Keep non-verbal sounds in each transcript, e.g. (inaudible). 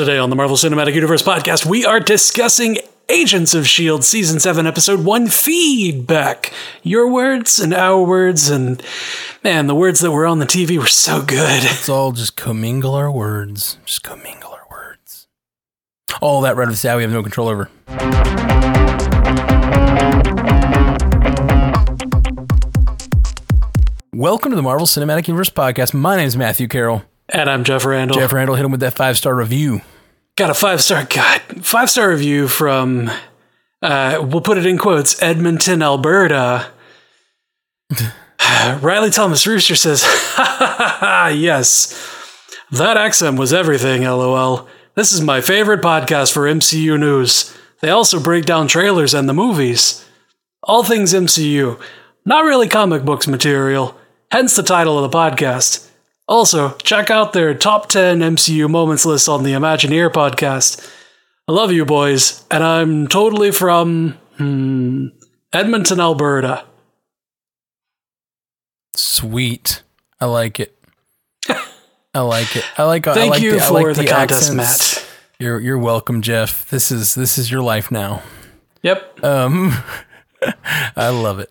Today on the Marvel Cinematic Universe podcast, we are discussing Agents of S.H.I.E.L.D. Season 7, Episode 1 Feedback. Your words and our words, and man, the words that were on the TV were so good. It's all just commingle our words. Just commingle our words. All that red of the side we have no control over. Welcome to the Marvel Cinematic Universe podcast. My name is Matthew Carroll. And I'm Jeff Randall. Jeff Randall hit him with that five star review. Got a five star, God, five star review from, uh, we'll put it in quotes, Edmonton, Alberta. (sighs) Riley Thomas Rooster says, ha ha ha, yes. That accent was everything, lol. This is my favorite podcast for MCU news. They also break down trailers and the movies. All things MCU. Not really comic books material, hence the title of the podcast. Also, check out their top 10 MCU moments list on the Imagineer podcast. I love you boys, and I'm totally from hmm, Edmonton, Alberta. Sweet. I like it. I like it. I like. Thank I like you the, for like the, the contest, accents. Matt. You're you're welcome, Jeff. This is this is your life now. Yep. Um, (laughs) I love it.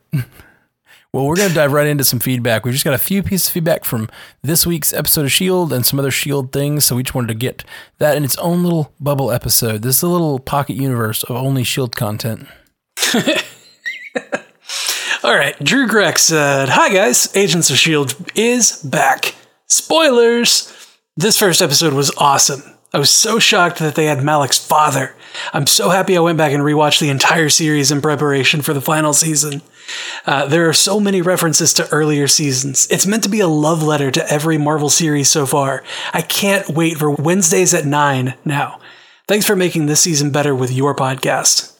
Well, we're going to dive right into some feedback. We've just got a few pieces of feedback from this week's episode of S.H.I.E.L.D. and some other S.H.I.E.L.D. things. So we just wanted to get that in its own little bubble episode. This is a little pocket universe of only S.H.I.E.L.D. content. (laughs) All right. Drew Grex said, Hi guys, Agents of S.H.I.E.L.D. is back. Spoilers! This first episode was awesome. I was so shocked that they had Malick's father. I'm so happy I went back and rewatched the entire series in preparation for the final season. Uh, there are so many references to earlier seasons. It's meant to be a love letter to every Marvel series so far. I can't wait for Wednesdays at 9 now. Thanks for making this season better with your podcast.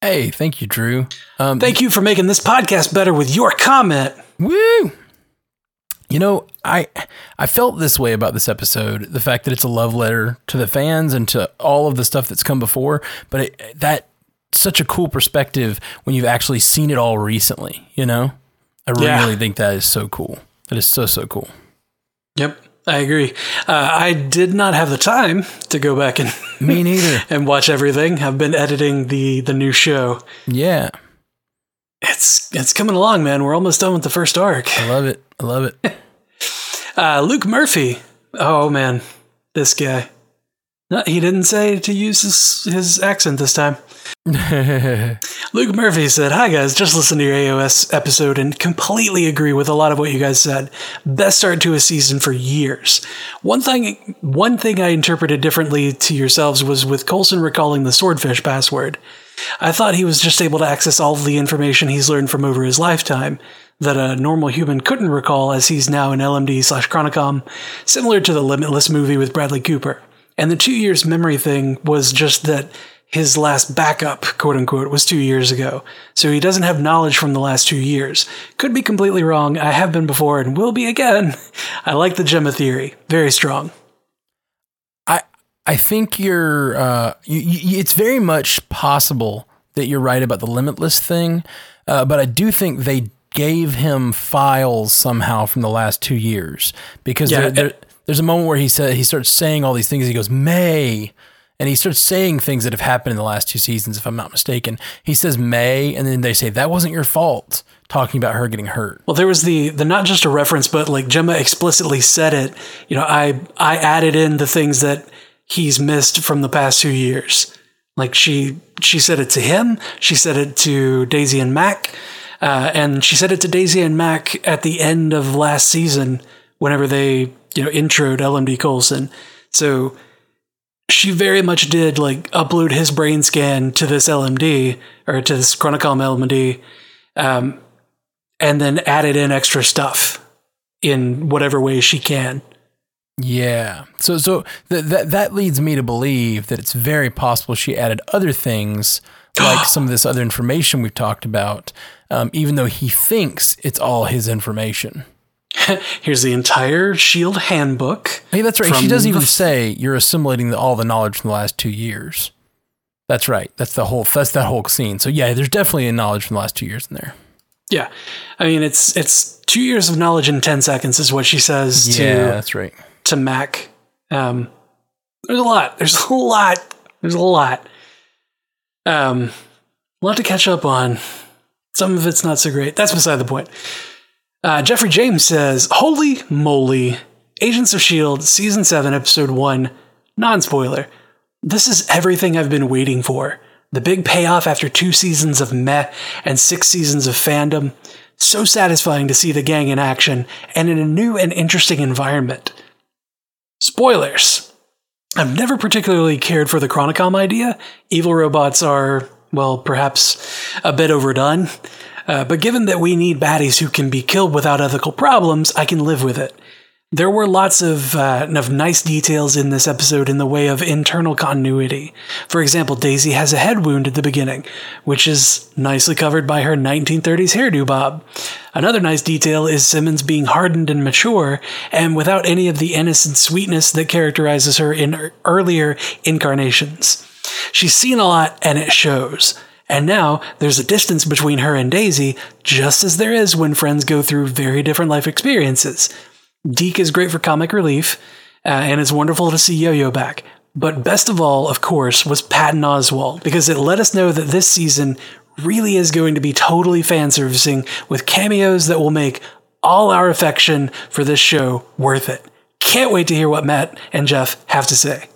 Hey, thank you, Drew. Um, Thank you for making this podcast better with your comment. Woo! You know, I I felt this way about this episode, the fact that it's a love letter to the fans and to all of the stuff that's come before, but it, that such a cool perspective when you've actually seen it all recently, you know? I Yeah. really think that is so cool. That is so so cool. Yep, I agree. Uh, I did not have the time to go back and (laughs) Me neither. (laughs) and watch everything. I've been editing the the new show. Yeah. It's it's coming along, man. We're almost done with the first arc. I love it. I love it. (laughs) Uh, Luke Murphy. Oh man, this guy. No, he didn't say to use his his accent this time. (laughs) Luke Murphy said, Hi guys, just listened to your AOS episode and completely agree with a lot of what you guys said. Best start to a season for years. One thing one thing I interpreted differently to yourselves was with Coulson recalling the swordfish password. I thought he was just able to access all of the information he's learned from over his lifetime that a normal human couldn't recall as he's now in LMD slash Chronicom, similar to the Limitless movie with Bradley Cooper. And the two years memory thing was just that his last backup, quote unquote, was two years ago. So he doesn't have knowledge from the last two years. Could be completely wrong. I have been before and will be again. (laughs) I like the Jemma theory. Very strong. I I think you're. Uh, you, you, it's very much possible that you're right about the limitless thing, uh, but I do think they gave him files somehow from the last two years because Yeah, there, there, there's a moment where he said he starts saying all these things. He goes May, and he starts saying things that have happened in the last two seasons, if I'm not mistaken. He says May, and then they say that wasn't your fault, talking about her getting hurt. Well, there was the the not just a reference, but like Jemma explicitly said it. You know, I I added in the things that he's missed from the past two years. Like she she said it to him. She said it to Daisy and Mac, uh, and she said it to Daisy and Mac at the end of last season. Whenever they you know introed LMD Coulson, so she very much did like upload his brain scan to this LMD or to this Chronicom LMD. Um, and then added in extra stuff in whatever way she can. Yeah. So so th- that that leads me to believe that it's very possible she added other things (gasps) like some of this other information we've talked about, um, even though he thinks it's all his information. (laughs) Here's the entire Shield handbook. Hey, that's right. She doesn't even say you're assimilating the, all the knowledge from the last two years. That's right. That's the whole. That's that whole scene. So yeah, there's definitely a knowledge from the last two years in there. Yeah, I mean it's it's two years of knowledge in ten seconds is what she says Yeah, to that's right. to Mac. Um, there's a lot. There's a lot. There's a lot. Um, a lot to catch up on. Some of it's not so great. That's beside the point. Uh, Jeffrey James says, Holy moly. Agents of S.H.I.E.L.D., Season 7, Episode 1, non spoiler. This is everything I've been waiting for. The big payoff after two seasons of meh and six seasons of fandom. So satisfying to see the gang in action and in a new and interesting environment. Spoilers. I've never particularly cared for the Chronicom idea. Evil robots are, well, perhaps a bit overdone. Uh, but given that we need baddies who can be killed without ethical problems, I can live with it. There were lots of, uh, of nice details in this episode in the way of internal continuity. For example, Daisy has a head wound at the beginning, which is nicely covered by her 1930s hairdo bob. Another nice detail is Simmons being hardened and mature, and without any of the innocent sweetness that characterizes her in earlier incarnations. She's seen a lot, and it shows. And now there's a distance between her and Daisy, just as there is when friends go through very different life experiences. Deke is great for comic relief, uh, and it's wonderful to see Yo Yo back. But best of all, of course, was Patton Oswalt, because it let us know that this season really is going to be totally fan servicing with cameos that will make all our affection for this show worth it. Can't wait to hear what Matt and Jeff have to say.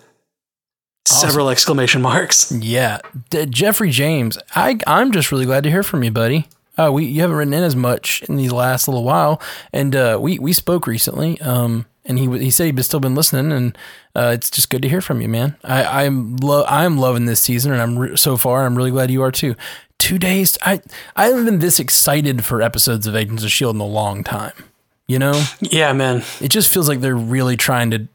Awesome. Several exclamation marks. (laughs) Yeah. D- Jeffrey James, I, I'm just really glad to hear from you, buddy. Uh, we you haven't written in as much in these last little while, and uh, we we spoke recently. Um, and he he said he'd still been listening, and uh, it's just good to hear from you, man. I I'm lo- I'm loving this season, and I'm re- so far I'm really glad you are too. Two days, I I haven't been this excited for episodes of Agents of Shield in a long time. You know? Yeah, man. It just feels like they're really trying to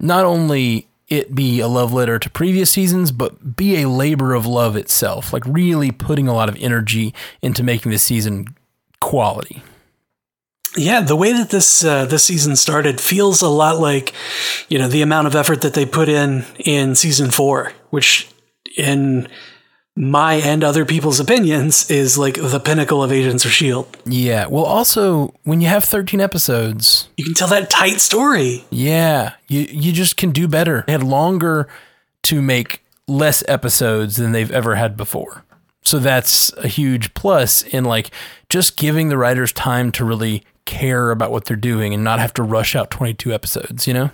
not only it be a love letter to previous seasons, but be a labor of love itself. Like really putting a lot of energy into making this season quality. Yeah, the way that this uh, this season started feels a lot like, you know, the amount of effort that they put in in season four, which in my and other people's opinions is like the pinnacle of Agents of Shield. Yeah. Well, also when you have 13 episodes, you can tell that tight story. Yeah, you you just can do better. They had longer to make less episodes than they've ever had before. So that's a huge plus in like just giving the writers time to really care about what they're doing and not have to rush out 22 episodes, you know?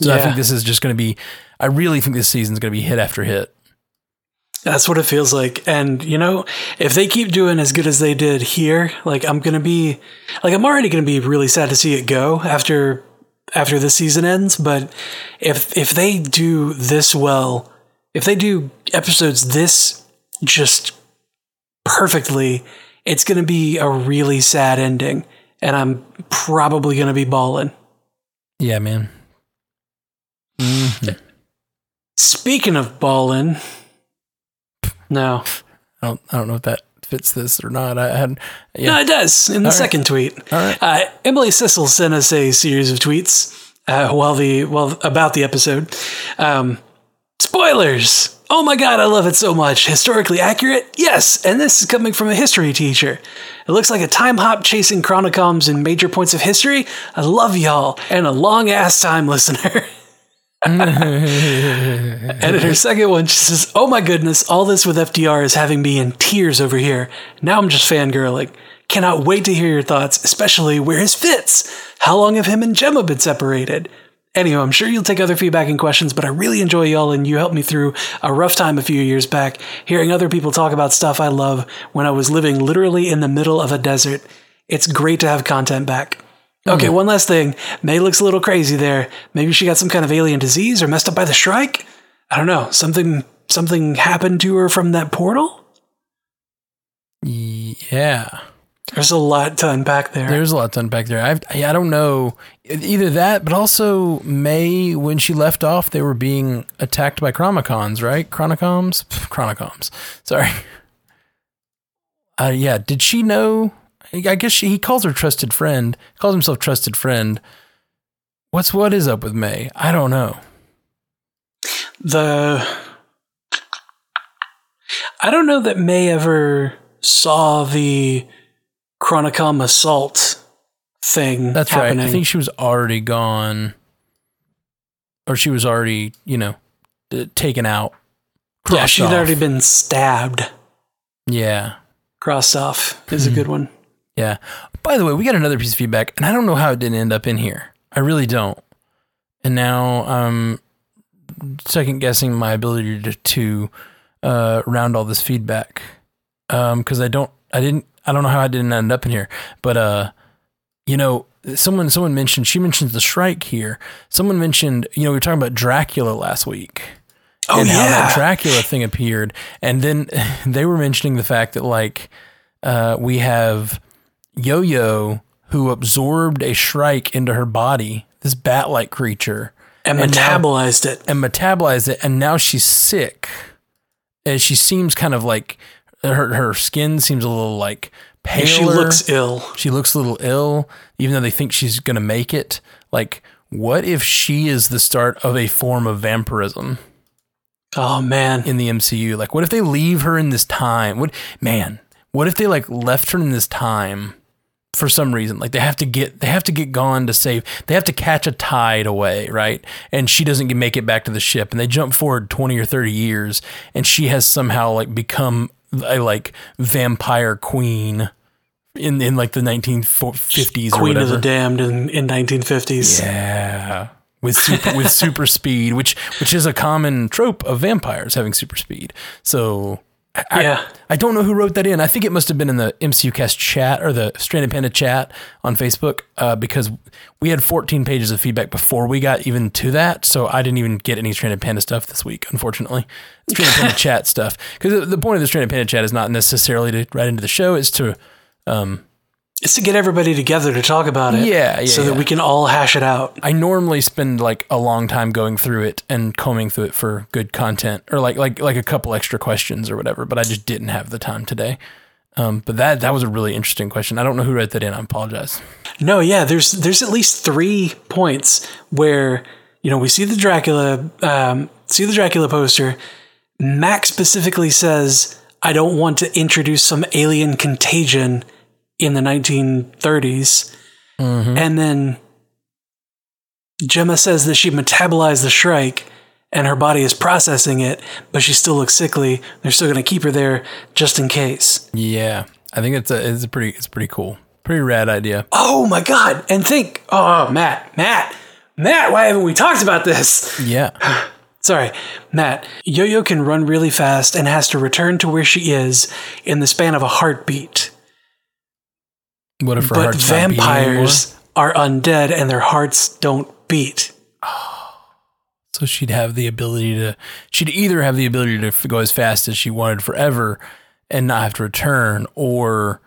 So yeah. I think this is just going to be I really think this season's going to be hit after hit. That's what it feels like. And, you know, if they keep doing as good as they did here, like I'm going to be like I'm already going to be really sad to see it go after after the season ends, but if if they do this well, if they do episodes this just perfectly, it's going to be a really sad ending and I'm probably going to be bawling. Yeah, man. Mm-hmm. Speaking of bawling, no. I don't. I don't know if that fits this or not. I had. Yeah. No, it does. In the All second right. tweet, All right. Uh, Emily Sissel sent us a series of tweets uh, while the well about the episode. Um, spoilers. Oh my god, I love it so much. Historically accurate? Yes, and this is coming from a history teacher. It looks like a time hop chasing Chronicoms in major points of history. I love y'all, and a long ass time (laughs) listener. And in her second one, she says, Oh my goodness, all this with FDR is having me in tears over here. Now I'm just fangirling. Cannot wait to hear your thoughts, especially where his fits. How long have him and Jemma been separated? Anyway, I'm sure you'll take other feedback and questions, but I really enjoy y'all and you helped me through a rough time a few years back, hearing other people talk about stuff I love when I was living literally in the middle of a desert. It's great to have content back. Okay, one last thing. May looks a little crazy there. Maybe she got some kind of alien disease or messed up by the Shrike? I don't know. Something something happened to her from that portal? Yeah. There's a lot to unpack there. There's a lot to unpack there. I've, I don't know either that, but also May when she left off, they were being attacked by Chronicons, right? Chronicoms, Chronicoms. Sorry. (laughs) Uh, yeah. Did she know I guess she, he calls her trusted friend, calls himself trusted friend. What's what is up with May? I don't know. The I don't know that May ever saw the Chronicom assault thing. That's happening. right. I think she was already gone, or she was already, you know, uh, taken out. Yeah, she'd off. already been stabbed. Yeah. Crossed off is a good one. Yeah. By the way, we got another piece of feedback, and I don't know how it didn't end up in here. I really don't. And now I'm second guessing my ability to, to uh, round all this feedback because I don't, I didn't, I don't know how I didn't end up in here. But uh, you know, someone, someone mentioned, she mentions the Shrike here. Someone mentioned, you know, we were talking about Dracula last week Oh and how that Dracula thing appeared. And then (laughs) they were mentioning the fact that like uh, we have Yo Yo who absorbed a shrike into her body, this bat like creature, and and now- metabolized it. and metabolized it, and now she's sick. And she seems kind of like her her skin seems a little like paler. She looks ill. She looks a little ill, even though they think she's gonna make it. Like, what if she is the start of a form of vampirism? Oh man, in the MCU. Like, what if they leave her in this time? What man? What if they like left her in this time for some reason? Like they have to get they have to get gone to save. They have to catch a tide away, right? And she doesn't make it back to the ship, and they jump forward twenty or thirty years, and she has somehow like become a like vampire queen. In, in like the 1950s or Queen of the Damned in, in 1950s. Yeah. With super, (laughs) with super speed, which which is a common trope of vampires having super speed. So I, Yeah. I don't know who wrote that in. I think it must have been in the MCU cast chat or the Stranded Panda chat on Facebook uh, because we had 14 pages of feedback before we got even to that. So I didn't even get any Stranded Panda stuff this week, unfortunately. Stranded Panda (laughs) chat stuff. Because the point of the Stranded Panda chat is not necessarily to write into the show, it's to It's to get everybody together to talk about it. Yeah, yeah, So yeah. that we can all hash it out. I normally spend like a long time going through it and combing through it for good content or like like like a couple extra questions or whatever, but I just didn't have the time today. Um, but that that was a really interesting question. I don't know who wrote that in. I apologize. No, yeah, there's there's at least three points where you know we see the Dracula, um, see the Dracula poster. Mac specifically says, "I don't want to introduce some alien contagion in the 1930s," mm-hmm. and then Jemma says that she metabolized the Shrike and her body is processing it, but she still looks sickly. They're still going to keep her there just in case. Yeah, I think it's a it's a pretty it's pretty cool, pretty rad idea. Oh my god! And think, oh Matt, Matt, Matt, why haven't we talked about this? Yeah, (sighs) Sorry, Matt. Yo-Yo can run really fast and has to return to where she is in the span of a heartbeat. What if her but heart's not beating anymore? vampires are undead and their hearts don't beat. (sighs) So she'd have the ability to, she'd either have the ability to go as fast as she wanted forever and not have to return, or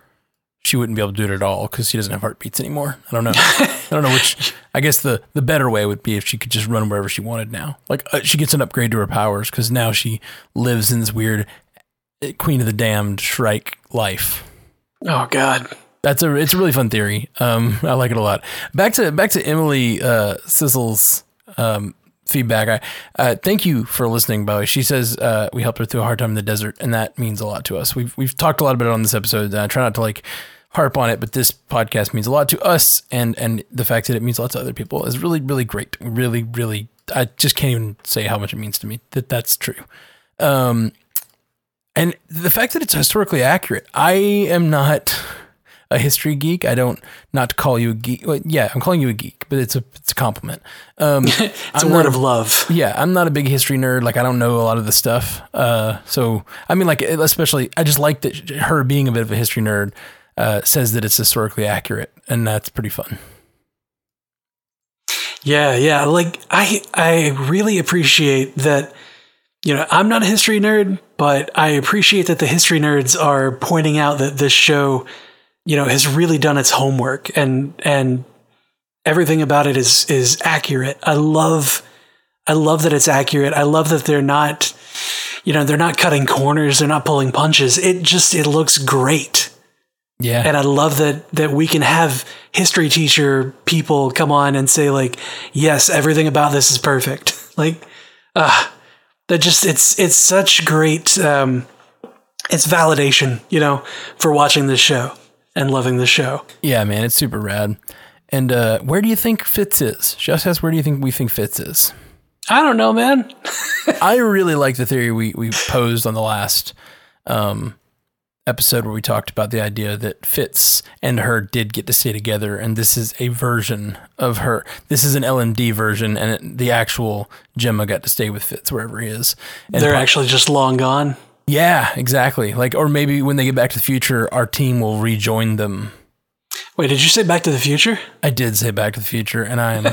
she wouldn't be able to do it at all because she doesn't have heartbeats anymore. I don't know. I don't know which. (laughs) I guess the the better way would be if she could just run wherever she wanted now. Like uh, she gets an upgrade to her powers because now she lives in this weird uh, Queen of the Damned Shrike life. Oh god. That's a it's a really fun theory. Um, I like it a lot. Back to back to Emily uh, Sizzle's um, feedback. I uh, thank you for listening. By the way, she says uh, we helped her through a hard time in the desert, and that means a lot to us. We've we've talked a lot about it on this episode. I try not to like harp on it, but this podcast means a lot to us, and and the fact that it means a lot to other people is really really great. Really really, I just can't even say how much it means to me that that's true. Um, and the fact that it's historically accurate, I am not a history geek. I don't not to call you a geek. Well, yeah, I'm calling you a geek, but it's a it's a compliment. Um, (laughs) It's a word of love. yeah, I'm not a big history nerd. Like I don't know a lot of the stuff. Uh, so I mean, like especially, I just like that her being a bit of a history nerd uh, says that it's historically accurate, and that's pretty fun. Yeah, yeah. Like I I really appreciate that you know, I'm not a history nerd, but I appreciate that the history nerds are pointing out that this show, you know, has really done its homework and and everything about it is is accurate. I love I love that it's accurate. I love that they're not you know, they're not cutting corners, they're not pulling punches. It just it looks great. Yeah, And I love that that we can have history teacher people come on and say like, yes, everything about this is perfect. (laughs) Like, ah, that just it's it's such great um, it's validation, you know, for watching this show and loving the show. yeah, man, it's super rad. And uh, where do you think Fitz is? Just ask where do you think we think Fitz is? I don't know, man. (laughs) I really like the theory we we posed on the last um, episode where we talked about the idea that Fitz and her did get to stay together, and this is a version of her. This is an LMD version, and it, the actual Jemma got to stay with Fitz wherever he is. And They're pro- actually just long gone. Yeah, exactly. Like, or maybe when they get back to the future, our team will rejoin them. Wait, did you say Back to the Future? I did say Back to the Future, and I am.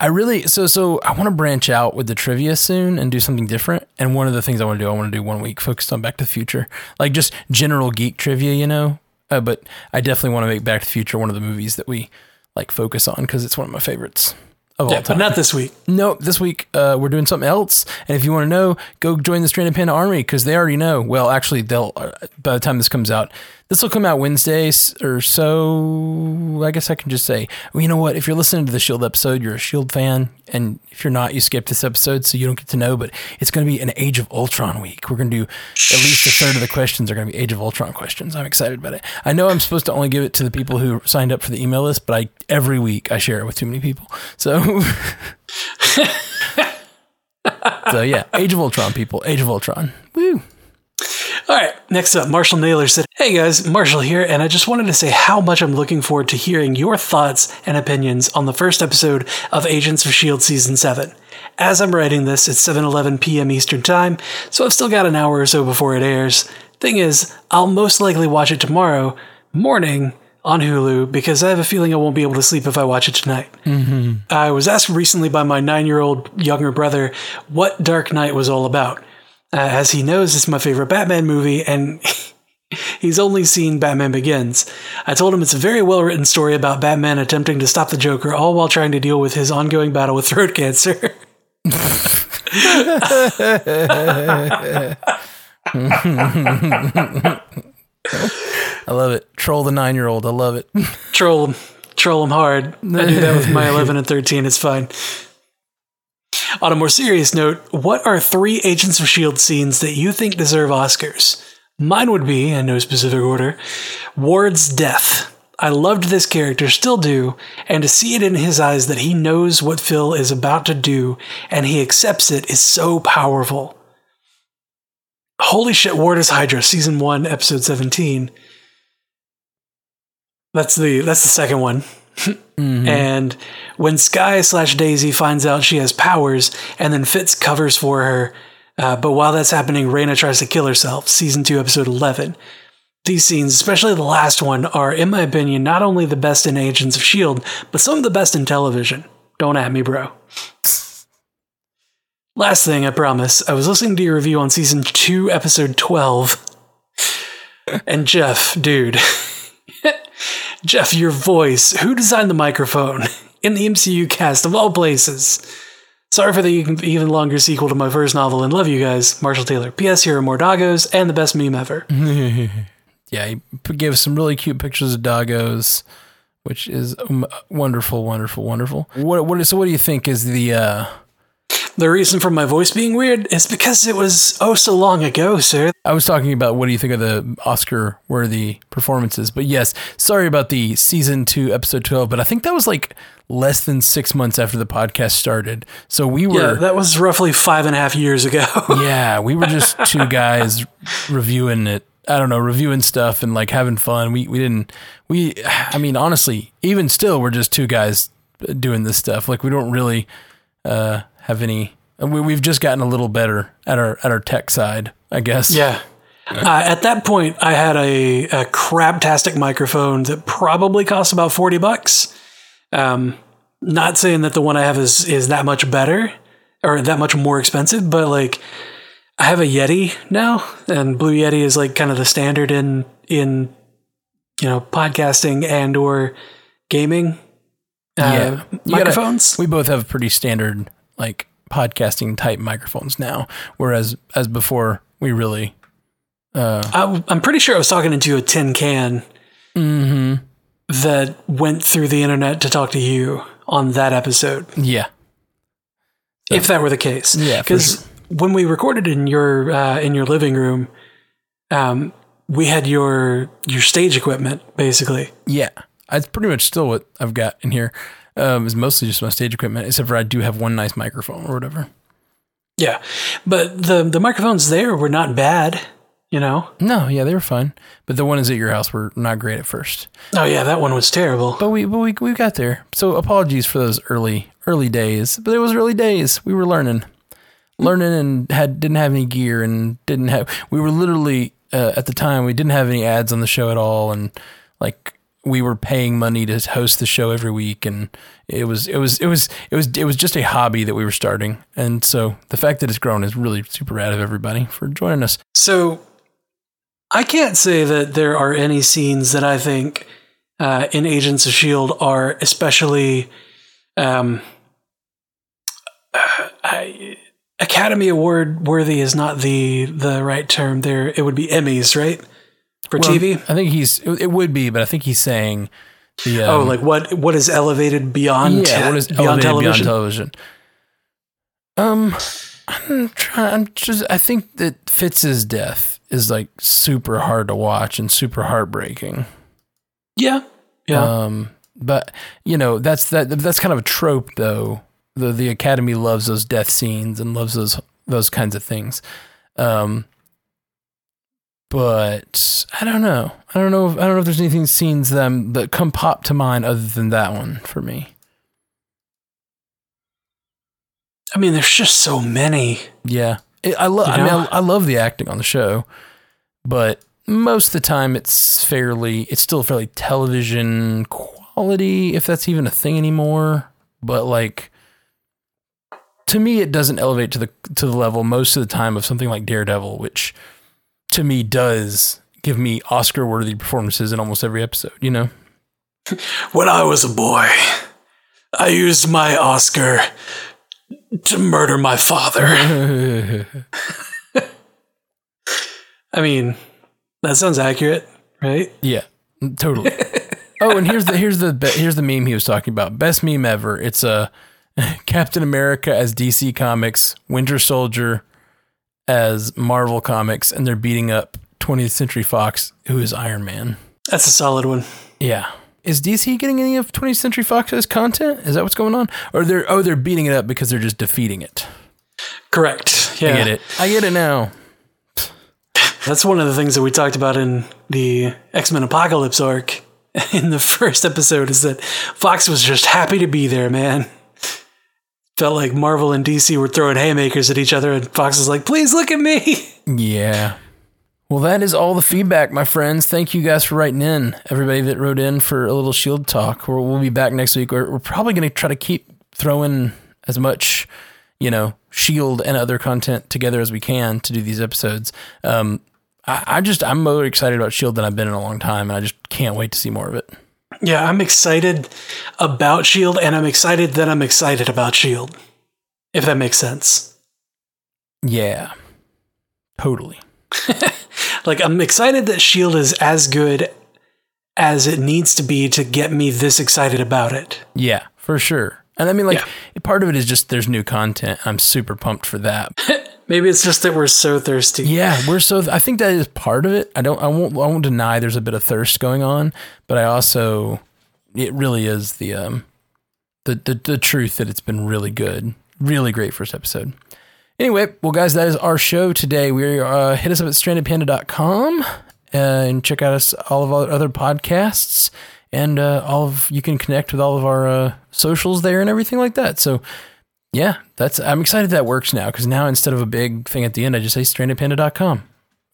I really so so. I want to branch out with the trivia soon and do something different. And one of the things I want to do, I want to do one week focused on Back to the Future, like just general geek trivia, you know. Uh, but I definitely want to make Back to the Future one of the movies that we like focus on because it's one of my favorites of all Yeah, time. but not this week. No, this week uh, we're doing something else. And if you want to know, go join the Stranded Panda Army because they already know. Well, actually, they'll uh, by the time this comes out, this will come out Wednesday or so. I guess I can just say, well, you know what? If you're listening to the Shield episode, you're a Shield fan, and if you're not, you skip this episode, so you don't get to know. But it's going to be an Age of Ultron week. We're going to do at least a third of the questions are going to be Age of Ultron questions. I'm excited about it. I know I'm supposed to only give it to the people who signed up for the email list, but I every week I share it with too many people. So. (laughs) (laughs) So yeah, Age of Ultron, people. Age of Ultron. Woo. All right, next up, Marshall Naylor said, Hey guys, Marshall here, and I just wanted to say how much I'm looking forward to hearing your thoughts and opinions on the first episode of Agents of S.H.I.E.L.D. Season 7. As I'm writing this, it's 7.11 p.m. Eastern Time, so I've still got an hour or so before it airs. Thing is, I'll most likely watch it tomorrow morning on Hulu because I have a feeling I won't be able to sleep if I watch it tonight. Mm-hmm. I was asked recently by my nine year old younger brother what Dark Knight was all about. Uh, as he knows, it's my favorite Batman movie, and (laughs) he's only seen Batman Begins. I told him it's a very well written story about Batman attempting to stop the Joker, all while trying to deal with his ongoing battle with throat cancer. (laughs) (laughs) I love it. Troll the nine year old. I love it. troll him, troll him hard. I do that with my 11 and 13. It's fine. On a more serious note, what are three Agents of S.H.I.E.L.D. scenes that you think deserve Oscars? Mine would be, in no specific order, Ward's death. I loved this character, still do, and to see it in his eyes that he knows what Phil is about to do and he accepts it is so powerful. Holy shit, Ward is Hydra, season one, episode 17. That's the that's the second one. And when Skye slash Daisy finds out she has powers, and then Fitz covers for her, uh, but while that's happening, Raina tries to kill herself. Season two, episode eleven. These scenes, especially the last one, are, in my opinion, not only the best in Agents of Shield, but some of the best in television. Don't at me, bro. Last thing, I promise. I was listening to your review on season two, episode twelve, and Jeff, dude. (laughs) Jeff, your voice. Who designed the microphone (laughs) in the MCU cast of all places? Sorry for the even longer sequel to my first novel and love you guys. Marshall Taylor. P.S. Here are more doggos and the best meme ever. (laughs) Yeah, he gave some really cute pictures of doggos, which is wonderful, wonderful, wonderful. What what so what do you think is the uh The reason for my voice being weird is because it was oh so long ago, sir. I was talking about what do you think of the Oscar worthy performances, but yes, sorry about the season two, episode 12, but I think that was like less than six months after the podcast started. So we were. Yeah, that was roughly five and a half years ago. (laughs) yeah, we were just two guys reviewing it. I don't know, reviewing stuff and like having fun. We, we didn't, we, I mean, honestly, even still, we're just two guys doing this stuff. Like we don't really, uh, have any, we, we've just gotten a little better at our, at our tech side, I guess. Yeah. Uh, at that point, I had a, a crabtastic microphone that probably cost about 40 bucks. Um, not saying that the one I have is, is that much better or that much more expensive, but like I have a Yeti now, and Blue Yeti is like kind of the standard in, in, you know, podcasting and or gaming. Uh, Yeah. Gotta- microphones. we both have pretty standard like podcasting type microphones now, whereas as before we really uh I, I'm pretty sure I was talking into a tin can Mm-hmm. that went through the internet to talk to you on that episode, yeah if that were the case. Yeah, because when we recorded in your uh, in your living room, um, we had your your stage equipment basically. yeah that's pretty much still what I've got in here. Um, is mostly just my stage equipment, except for I do have one nice microphone or whatever. Yeah, but the the microphones there were not bad. You know. No, yeah, they were fine, but the ones at your house were not great at first. Oh yeah, that one was terrible. But we but we we got there. So apologies for those early early days. But it was early days. We were learning, learning, and had didn't have any gear and didn't have. We were literally uh, at the time we didn't have any ads on the show at all, and like we were paying money to host the show every week, and it was it was it was it was it was just a hobby that we were starting. And so the fact that it's grown is really super rad of everybody for joining us. So I can't say that there are any scenes that I think uh, in Agents of Shield are especially um, uh, I, Academy Award worthy is not the the right term. There, it would be Emmys, right? For Well, TV. I think he's it would be, but I think he's saying the oh, um, like what? What is elevated beyond? yeah, what is beyond elevated television? beyond television? Um, I'm trying. I'm just. I think that Fitz's death is like super hard to watch and super heartbreaking. yeah, yeah. Um, but you know that's that. That's kind of a trope, though. The the Academy loves those death scenes and loves those those kinds of things. Um, but I don't know. I don't know. If, I don't know if there's anything scenes them that come pop to mind other than that one for me. I mean, there's just so many. Yeah, it, I love. You I mean. I, I love the acting on the show, but most of the time it's fairly. It's still fairly television quality, if that's even a thing anymore. But like, to me, it doesn't elevate to the to the level most of the time of something like Daredevil, which to me does give me Oscar worthy performances in almost every episode. You know. When I was a boy, I used my Oscar to murder my father. (laughs) I mean, that sounds accurate, right? Yeah, totally. oh, and here's the here's the here's the meme he was talking about. Best meme ever. It's uh, a (laughs) Captain America as DC Comics, Winter Soldier as Marvel Comics, and they're beating up 20th Century Fox, who is Iron Man. That's a solid one. Yeah. Is DC getting any of 20th Century Fox's content? Is that what's going on? Or they're oh they're beating it up because they're just defeating it. Correct. Yeah. I get it. I get it now. That's one of the things that we talked about in the X Men Apocalypse arc (laughs) in the first episode is that Fox was just happy to be there, man. Felt like Marvel and DC were throwing haymakers at each other, and Fox was like, please look at me. (laughs) Yeah. Well, that is all the feedback, my friends. Thank you guys for writing in. Everybody that wrote in for a little Shield talk. We're, we'll be back next week. We're, we're probably going to try to keep throwing as much, you know, Shield and other content together as we can to do these episodes. Um, I, I just I'm more excited about Shield than I've been in a long time, and I just can't wait to see more of it. Yeah, I'm excited about Shield, and I'm excited that I'm excited about Shield. If that makes sense. Yeah, totally. (laughs) Like, I'm excited that Shield is as good as it needs to be to get me this excited about it. Yeah, for sure. And I mean, like, Yeah. part of it is just there's new content. I'm super pumped for that. (laughs) Maybe it's just that we're so thirsty. Yeah, we're so. I think that is part of it. I don't. I won't. I won't deny there's a bit of thirst going on, but I also, it really is the um, the the, the truth that it's been really good, really great first episode. Anyway, well, guys, that is our show today. We uh, hit us up at strandedpanda.com and check out us all of our other podcasts and uh, all of you can connect with all of our uh, socials there and everything like that. So yeah, that's I'm excited that works now because now instead of a big thing at the end, I just say strandedpanda.com.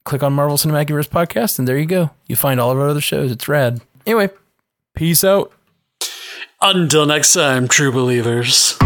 Click on Marvel Cinematic Universe podcast, and there you go. You find all of our other shows. It's rad. Anyway, peace out. Until next time, true believers.